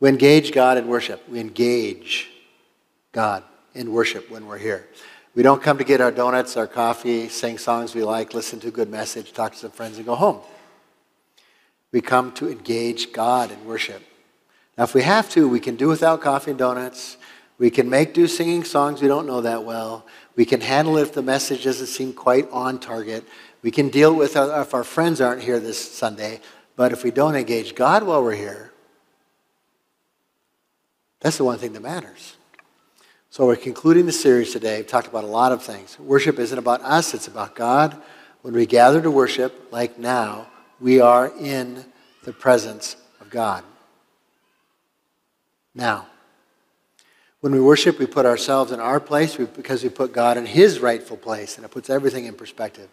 We engage God in worship. We engage God in worship when we're here. We don't come to get our donuts, our coffee, sing songs we like, listen to a good message, talk to some friends, and go home. We come to engage God in worship. Now, if we have to, we can do without coffee and donuts. We can make do singing songs we don't know that well. We can handle it if the message doesn't seem quite on target. We can deal with our, if our friends aren't here this Sunday. But if we don't engage God while we're here, that's the one thing that matters. So we're concluding the series today. We've talked about a lot of things. Worship isn't about us, it's about God. When we gather to worship, like now, we are in the presence of God. Now, when we worship, we put ourselves in our place because we put God in his rightful place, and it puts everything in perspective.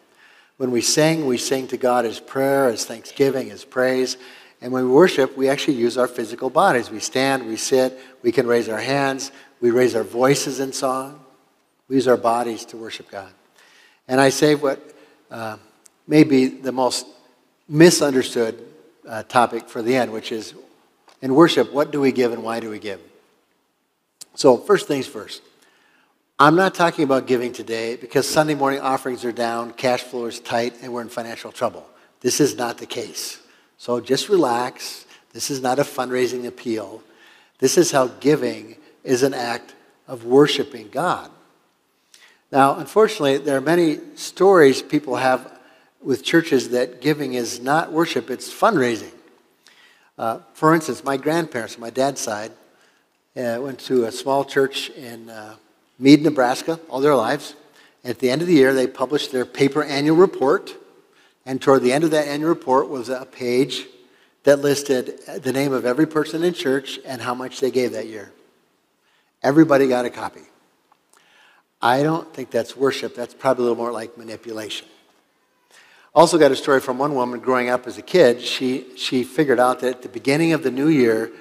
When we sing, we sing to God as prayer, as thanksgiving, as praise. And when we worship, we actually use our physical bodies. We stand, we sit, we can raise our hands, we raise our voices in song. We use our bodies to worship God. And I say what uh, may be the most misunderstood uh, topic for the end, which is in worship, what do we give and why do we give? So, first things first. I'm not talking about giving today because Sunday morning offerings are down, cash flow is tight, and we're in financial trouble. This is not the case. So just relax. This is not a fundraising appeal. This is how giving is an act of worshiping God. Now, unfortunately, there are many stories people have with churches that giving is not worship, it's fundraising. Uh, for instance, my grandparents, my dad's side, uh, went to a small church in uh, Mead, Nebraska, all their lives. At the end of the year, they published their paper annual report. And toward the end of that annual report was a page that listed the name of every person in church and how much they gave that year. Everybody got a copy. I don't think that's worship. That's probably a little more like manipulation. Also, got a story from one woman growing up as a kid. She, she figured out that at the beginning of the new year,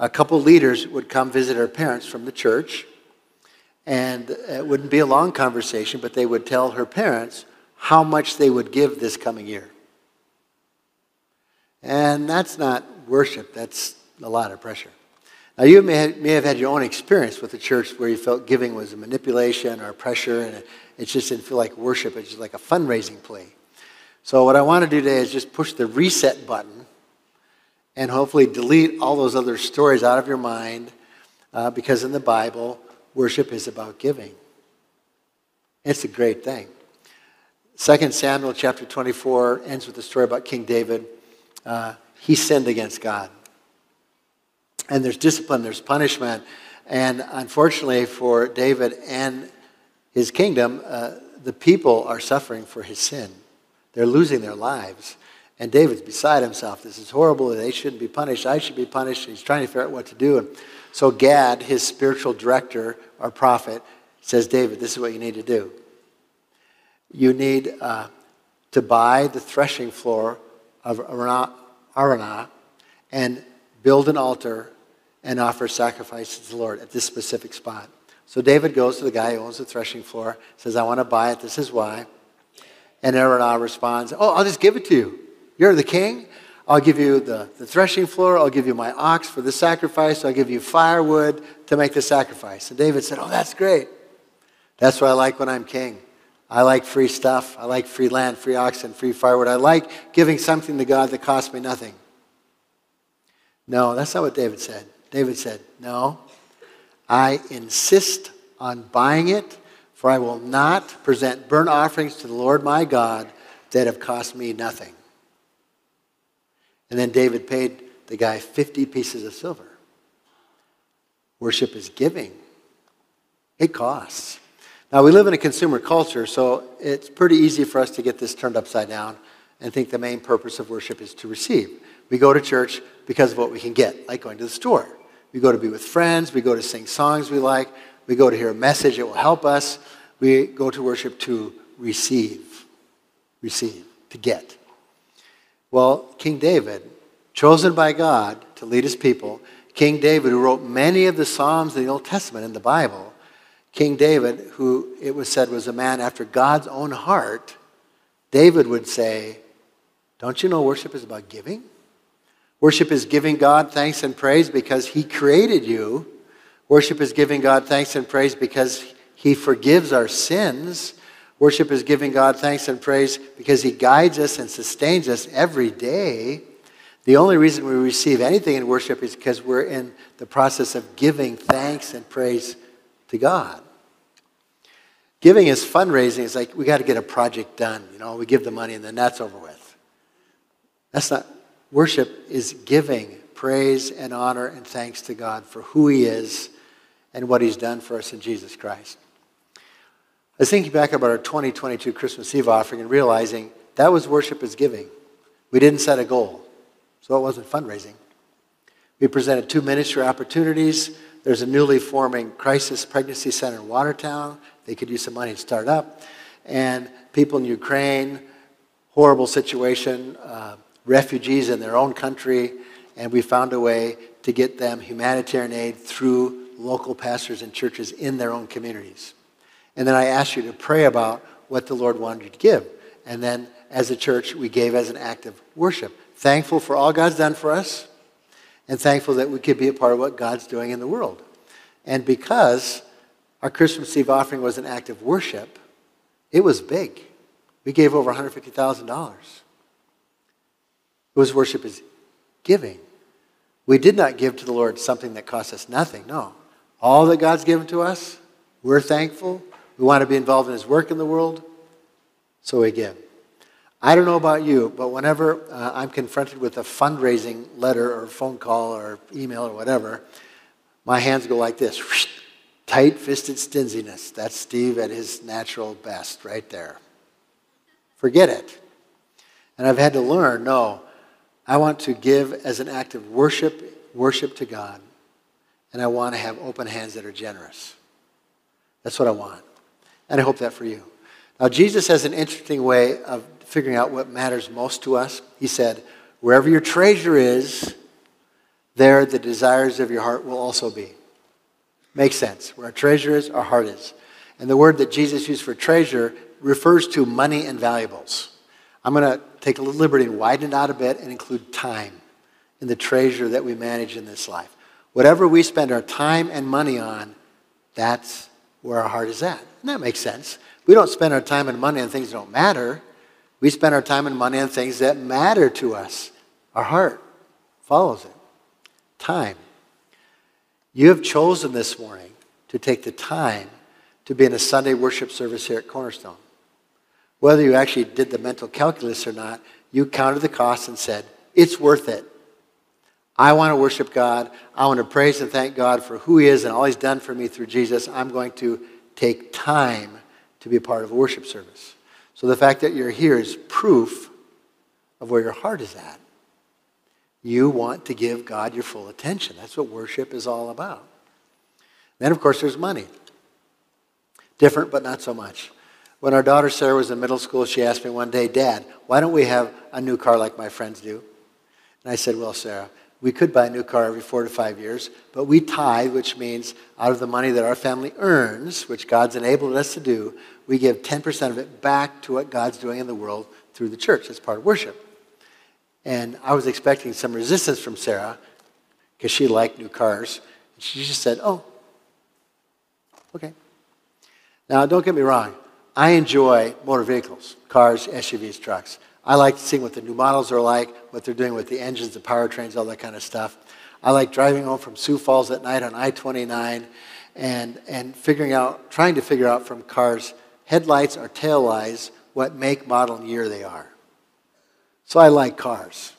a couple leaders would come visit her parents from the church. And it wouldn't be a long conversation, but they would tell her parents how much they would give this coming year. And that's not worship, that's a lot of pressure. Now, you may have, may have had your own experience with the church where you felt giving was a manipulation or pressure, and it, it just didn't feel like worship, it's just like a fundraising plea. So, what I want to do today is just push the reset button and hopefully delete all those other stories out of your mind uh, because in the Bible, worship is about giving. It's a great thing. 2 Samuel chapter 24 ends with a story about King David. Uh, he sinned against God. And there's discipline, there's punishment. And unfortunately for David and his kingdom, uh, the people are suffering for his sin. They're losing their lives. And David's beside himself. This is horrible. They shouldn't be punished. I should be punished. He's trying to figure out what to do. And so Gad, his spiritual director or prophet, says, David, this is what you need to do. You need uh, to buy the threshing floor of Araunah and build an altar and offer sacrifices to the Lord at this specific spot. So David goes to the guy who owns the threshing floor, says, I want to buy it. This is why. And Araunah responds, Oh, I'll just give it to you. You're the king. I'll give you the, the threshing floor. I'll give you my ox for the sacrifice. I'll give you firewood to make the sacrifice. And David said, Oh, that's great. That's what I like when I'm king. I like free stuff. I like free land, free oxen, free firewood. I like giving something to God that costs me nothing. No, that's not what David said. David said, No, I insist on buying it for I will not present burnt offerings to the Lord my God that have cost me nothing. And then David paid the guy 50 pieces of silver. Worship is giving, it costs. Now, we live in a consumer culture, so it's pretty easy for us to get this turned upside down and think the main purpose of worship is to receive. We go to church because of what we can get, like going to the store. We go to be with friends, we go to sing songs we like, we go to hear a message that will help us. We go to worship to receive. Receive, to get. Well, King David, chosen by God to lead his people, King David, who wrote many of the Psalms in the Old Testament in the Bible, King David, who it was said was a man after God's own heart, David would say, Don't you know worship is about giving? Worship is giving God thanks and praise because He created you. Worship is giving God thanks and praise because He forgives our sins. Worship is giving God thanks and praise because He guides us and sustains us every day. The only reason we receive anything in worship is because we're in the process of giving thanks and praise to God. Giving is fundraising. It's like we got to get a project done. You know, we give the money and then that's over with. That's not worship is giving praise and honor and thanks to God for who He is and what He's done for us in Jesus Christ. I was thinking back about our 2022 Christmas Eve offering and realizing that was worship as giving. We didn't set a goal, so it wasn't fundraising. We presented two ministry opportunities. There's a newly forming crisis pregnancy center in Watertown. They could use some money to start up. And people in Ukraine, horrible situation, uh, refugees in their own country, and we found a way to get them humanitarian aid through local pastors and churches in their own communities. And then I asked you to pray about what the Lord wanted you to give. And then as a church, we gave as an act of worship. Thankful for all God's done for us, and thankful that we could be a part of what God's doing in the world. And because our Christmas Eve offering was an act of worship, it was big. We gave over $150,000. It was worship as giving. We did not give to the Lord something that cost us nothing. No. All that God's given to us, we're thankful. We want to be involved in His work in the world, so we give. I don't know about you, but whenever uh, I'm confronted with a fundraising letter or phone call or email or whatever, my hands go like this tight fisted stinginess. That's Steve at his natural best right there. Forget it. And I've had to learn no, I want to give as an act of worship, worship to God. And I want to have open hands that are generous. That's what I want. And I hope that for you. Now, Jesus has an interesting way of figuring out what matters most to us. He said, Wherever your treasure is, there the desires of your heart will also be. Makes sense. Where our treasure is, our heart is. And the word that Jesus used for treasure refers to money and valuables. I'm going to take a little liberty and widen it out a bit and include time in the treasure that we manage in this life. Whatever we spend our time and money on, that's where our heart is at. And that makes sense. We don't spend our time and money on things that don't matter. We spend our time and money on things that matter to us. Our heart follows it. Time. You have chosen this morning to take the time to be in a Sunday worship service here at Cornerstone. Whether you actually did the mental calculus or not, you counted the cost and said, it's worth it. I want to worship God. I want to praise and thank God for who He is and all He's done for me through Jesus. I'm going to take time to be a part of a worship service. So the fact that you're here is proof of where your heart is at. You want to give God your full attention. That's what worship is all about. Then, of course, there's money. Different, but not so much. When our daughter Sarah was in middle school, she asked me one day, Dad, why don't we have a new car like my friends do? And I said, Well, Sarah, we could buy a new car every four to five years, but we tithe, which means out of the money that our family earns, which God's enabled us to do, we give 10% of it back to what God's doing in the world through the church. That's part of worship. And I was expecting some resistance from Sarah because she liked new cars. She just said, Oh, okay. Now, don't get me wrong. I enjoy motor vehicles, cars, SUVs, trucks. I like seeing what the new models are like, what they're doing with the engines, the powertrains, all that kind of stuff. I like driving home from Sioux Falls at night on I 29 and, and figuring out, trying to figure out from cars' headlights or tail lights what make, model, and year they are. So I like cars.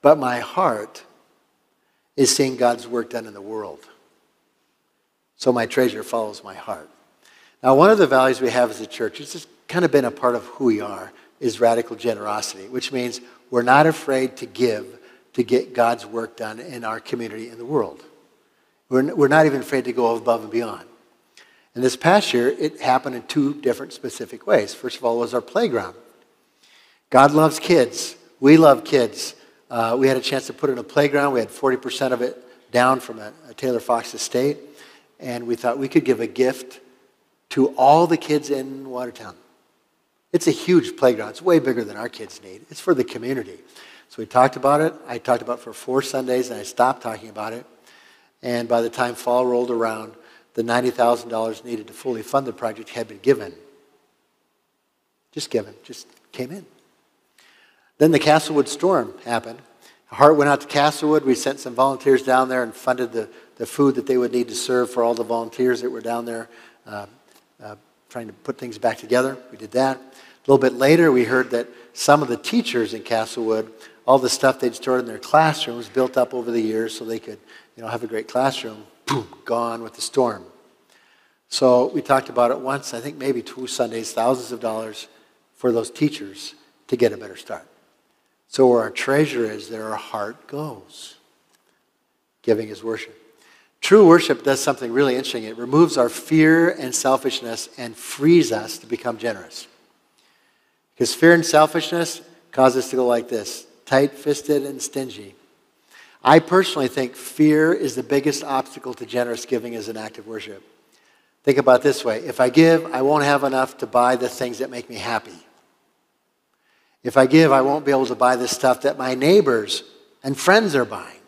But my heart is seeing God's work done in the world. So my treasure follows my heart. Now, one of the values we have as a church, it's just kind of been a part of who we are, is radical generosity, which means we're not afraid to give to get God's work done in our community in the world. We're, we're not even afraid to go above and beyond. And this past year, it happened in two different specific ways. First of all, was our playground. God loves kids. We love kids. Uh, we had a chance to put in a playground. We had 40% of it down from a, a Taylor Fox estate. And we thought we could give a gift to all the kids in Watertown. It's a huge playground. It's way bigger than our kids need. It's for the community. So we talked about it. I talked about it for four Sundays, and I stopped talking about it. And by the time fall rolled around, the $90,000 needed to fully fund the project had been given. Just given, just came in. Then the Castlewood storm happened. Heart went out to Castlewood. We sent some volunteers down there and funded the, the food that they would need to serve for all the volunteers that were down there uh, uh, trying to put things back together. We did that. A little bit later, we heard that some of the teachers in Castlewood, all the stuff they'd stored in their classrooms, built up over the years so they could you know, have a great classroom, boom, gone with the storm. So we talked about it once, I think maybe two Sundays, thousands of dollars for those teachers to get a better start. So where our treasure is, there our heart goes. Giving is worship. True worship does something really interesting. It removes our fear and selfishness and frees us to become generous. Because fear and selfishness cause us to go like this tight fisted and stingy. I personally think fear is the biggest obstacle to generous giving as an act of worship. Think about this way if I give, I won't have enough to buy the things that make me happy. If I give, I won't be able to buy the stuff that my neighbors and friends are buying.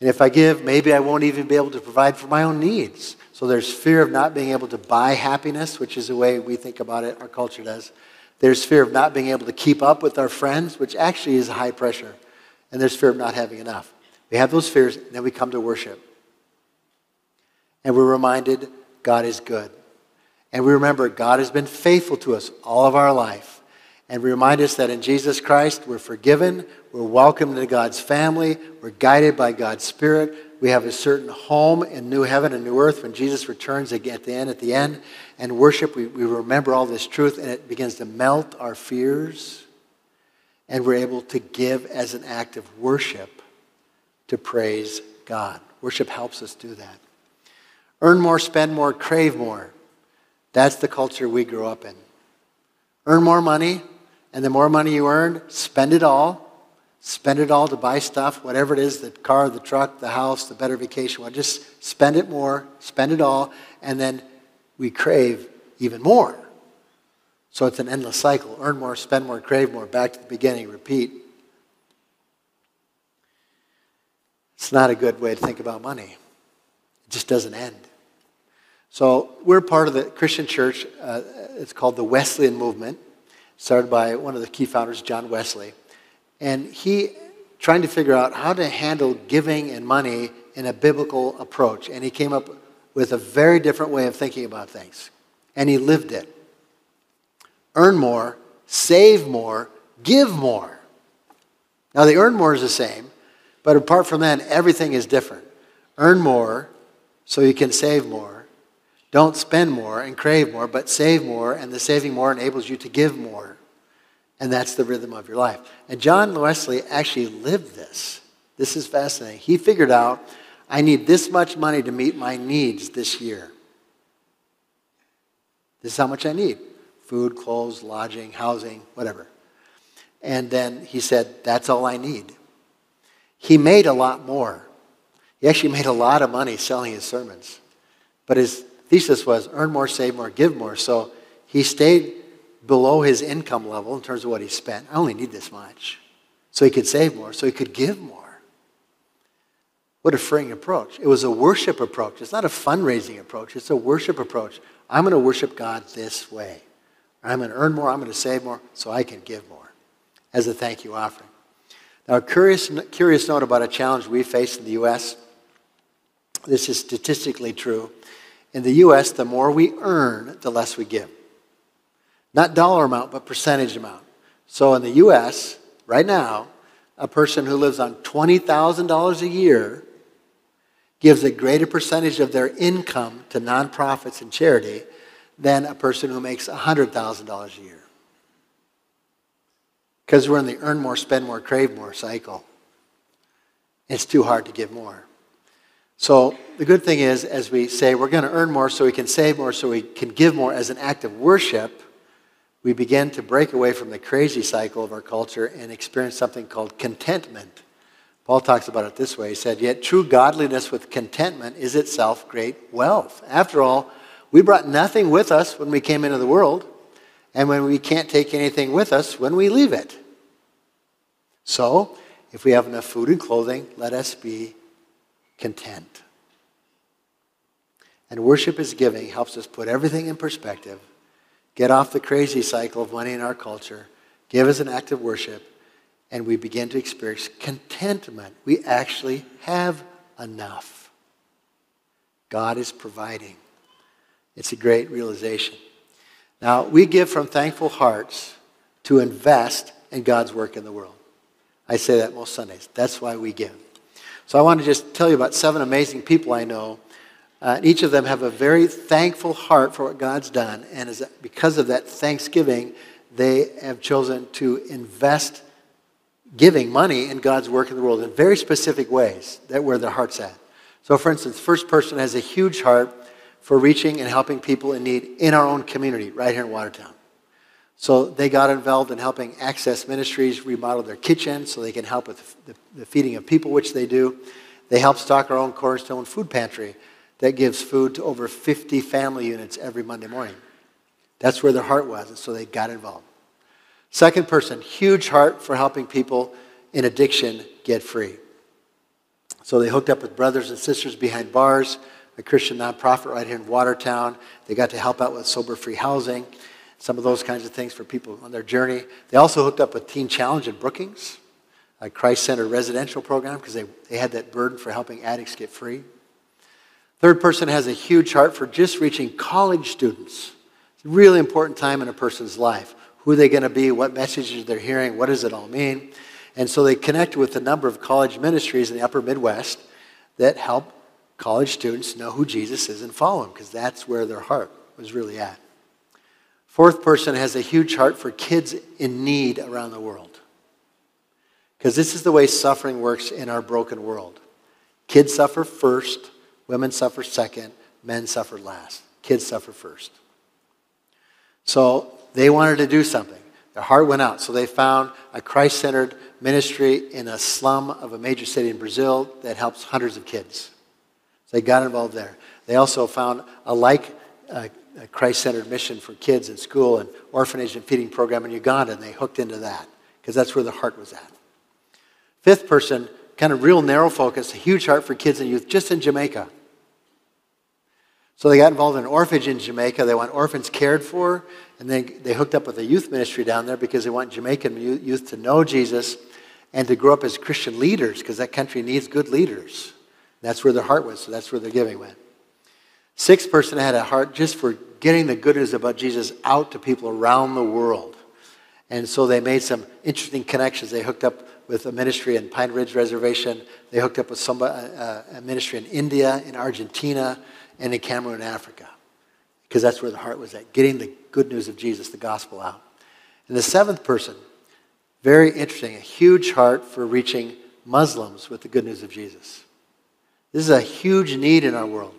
And if I give, maybe I won't even be able to provide for my own needs. So there's fear of not being able to buy happiness, which is the way we think about it, our culture does. There's fear of not being able to keep up with our friends, which actually is high pressure. And there's fear of not having enough. We have those fears, and then we come to worship. And we're reminded God is good. And we remember God has been faithful to us all of our life and remind us that in Jesus Christ we're forgiven, we're welcomed into God's family, we're guided by God's Spirit, we have a certain home in new heaven and new earth when Jesus returns at the end. At the end, and worship, we, we remember all this truth, and it begins to melt our fears, and we're able to give as an act of worship to praise God. Worship helps us do that. Earn more, spend more, crave more. That's the culture we grew up in. Earn more money, and the more money you earn, spend it all. Spend it all to buy stuff, whatever it is the car, the truck, the house, the better vacation. Well, just spend it more, spend it all, and then we crave even more. So it's an endless cycle. Earn more, spend more, crave more, back to the beginning, repeat. It's not a good way to think about money. It just doesn't end. So we're part of the Christian church. Uh, it's called the Wesleyan Movement started by one of the key founders, John Wesley. And he trying to figure out how to handle giving and money in a biblical approach. And he came up with a very different way of thinking about things. And he lived it. Earn more, save more, give more. Now, the earn more is the same, but apart from that, everything is different. Earn more so you can save more don't spend more and crave more, but save more, and the saving more enables you to give more. And that's the rhythm of your life. And John Wesley actually lived this. This is fascinating. He figured out I need this much money to meet my needs this year. This is how much I need food, clothes, lodging, housing, whatever. And then he said, That's all I need. He made a lot more. He actually made a lot of money selling his sermons. But his thesis was earn more, save more, give more. So he stayed below his income level in terms of what he spent. I only need this much. So he could save more, so he could give more. What a freeing approach. It was a worship approach. It's not a fundraising approach, it's a worship approach. I'm going to worship God this way. I'm going to earn more, I'm going to save more, so I can give more as a thank you offering. Now, a curious, curious note about a challenge we face in the U.S. This is statistically true. In the U.S., the more we earn, the less we give. Not dollar amount, but percentage amount. So in the U.S., right now, a person who lives on $20,000 a year gives a greater percentage of their income to nonprofits and charity than a person who makes $100,000 a year. Because we're in the earn more, spend more, crave more cycle. It's too hard to give more. So the good thing is, as we say, we're going to earn more so we can save more, so we can give more as an act of worship, we begin to break away from the crazy cycle of our culture and experience something called contentment. Paul talks about it this way. He said, Yet true godliness with contentment is itself great wealth. After all, we brought nothing with us when we came into the world, and when we can't take anything with us when we leave it. So, if we have enough food and clothing, let us be content. And worship is giving helps us put everything in perspective, get off the crazy cycle of money in our culture, give us an act of worship, and we begin to experience contentment. We actually have enough. God is providing. It's a great realization. Now, we give from thankful hearts to invest in God's work in the world. I say that most Sundays. That's why we give. So I want to just tell you about seven amazing people I know. Uh, each of them have a very thankful heart for what God's done. And as, because of that thanksgiving, they have chosen to invest giving money in God's work in the world in very specific ways that where their heart's at. So, for instance, first person has a huge heart for reaching and helping people in need in our own community right here in Watertown. So they got involved in helping Access Ministries remodel their kitchen so they can help with the, feeding of people, which they do. They help stock our own Cornerstone food pantry that gives food to over 50 family units every Monday morning. That's where their heart was, and so they got involved. Second person, huge heart for helping people in addiction get free. So they hooked up with brothers and sisters behind bars, a Christian nonprofit right here in Watertown. They got to help out with sober free housing some of those kinds of things for people on their journey. They also hooked up with Teen Challenge in Brookings, a Christ Centered residential program, because they, they had that burden for helping addicts get free. Third person has a huge heart for just reaching college students. It's a really important time in a person's life. Who are they going to be? What messages they're hearing? What does it all mean? And so they connected with a number of college ministries in the upper Midwest that help college students know who Jesus is and follow him, because that's where their heart was really at. Fourth person has a huge heart for kids in need around the world. Because this is the way suffering works in our broken world. Kids suffer first, women suffer second, men suffer last. Kids suffer first. So they wanted to do something. Their heart went out. So they found a Christ centered ministry in a slum of a major city in Brazil that helps hundreds of kids. So they got involved there. They also found a like uh, a Christ-centered mission for kids in school and orphanage and feeding program in Uganda, and they hooked into that because that's where the heart was at. Fifth person, kind of real narrow focus, a huge heart for kids and youth just in Jamaica. So they got involved in an orphanage in Jamaica. They want orphans cared for, and then they hooked up with a youth ministry down there because they want Jamaican youth to know Jesus and to grow up as Christian leaders because that country needs good leaders. That's where their heart was, so that's where their giving went. Sixth person had a heart just for getting the good news about Jesus out to people around the world. And so they made some interesting connections. They hooked up with a ministry in Pine Ridge Reservation. They hooked up with somebody, uh, a ministry in India, in Argentina, and in Cameroon, Africa. Because that's where the heart was at, getting the good news of Jesus, the gospel out. And the seventh person, very interesting, a huge heart for reaching Muslims with the good news of Jesus. This is a huge need in our world.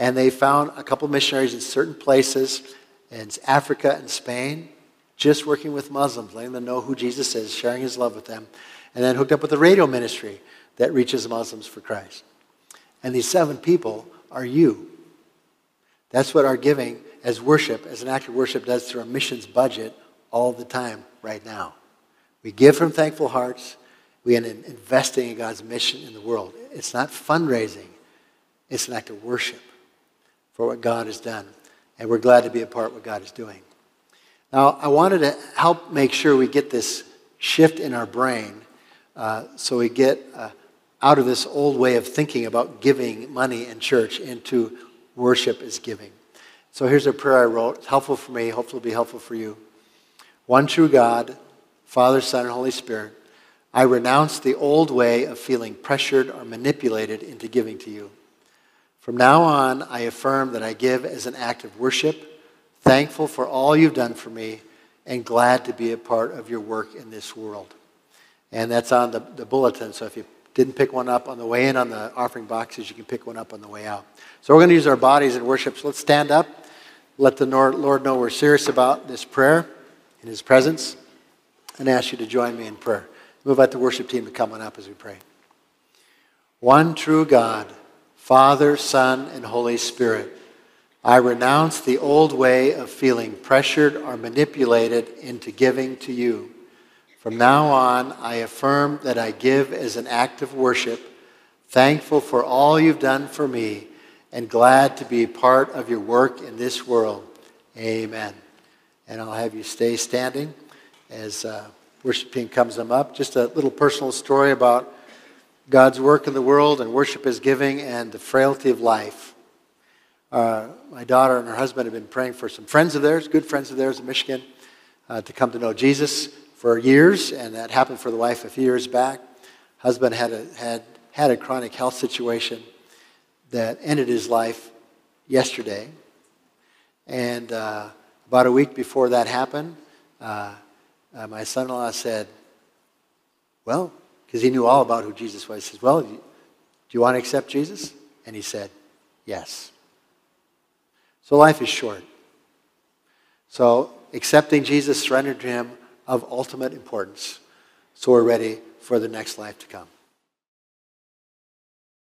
And they found a couple missionaries in certain places in Africa and Spain, just working with Muslims, letting them know who Jesus is, sharing his love with them, and then hooked up with a radio ministry that reaches Muslims for Christ. And these seven people are you. That's what our giving as worship, as an act of worship, does through our missions budget all the time right now. We give from thankful hearts. We are investing in God's mission in the world. It's not fundraising, it's an act of worship for what God has done. And we're glad to be a part of what God is doing. Now, I wanted to help make sure we get this shift in our brain uh, so we get uh, out of this old way of thinking about giving money in church into worship is giving. So here's a prayer I wrote. It's helpful for me, hopefully, it'll be helpful for you. One true God, Father, Son, and Holy Spirit, I renounce the old way of feeling pressured or manipulated into giving to you. From now on, I affirm that I give as an act of worship, thankful for all you've done for me, and glad to be a part of your work in this world. And that's on the, the bulletin, so if you didn't pick one up on the way in on the offering boxes, you can pick one up on the way out. So we're going to use our bodies in worship. So let's stand up, let the Lord know we're serious about this prayer in His presence, and ask you to join me in prayer. Move out the worship team to come on up as we pray. One true God Father, Son, and Holy Spirit. I renounce the old way of feeling pressured or manipulated into giving to you. From now on, I affirm that I give as an act of worship, thankful for all you've done for me, and glad to be part of your work in this world. Amen. And I'll have you stay standing as uh, worship comes up. Just a little personal story about God's work in the world and worship is giving and the frailty of life. Uh, my daughter and her husband have been praying for some friends of theirs, good friends of theirs in Michigan, uh, to come to know Jesus for years, and that happened for the wife a few years back. Husband had a, had, had a chronic health situation that ended his life yesterday. And uh, about a week before that happened, uh, uh, my son in law said, Well, because he knew all about who Jesus was, he says, Well, do you want to accept Jesus? And he said, Yes. So life is short. So accepting Jesus, surrender to him, of ultimate importance. So we're ready for the next life to come.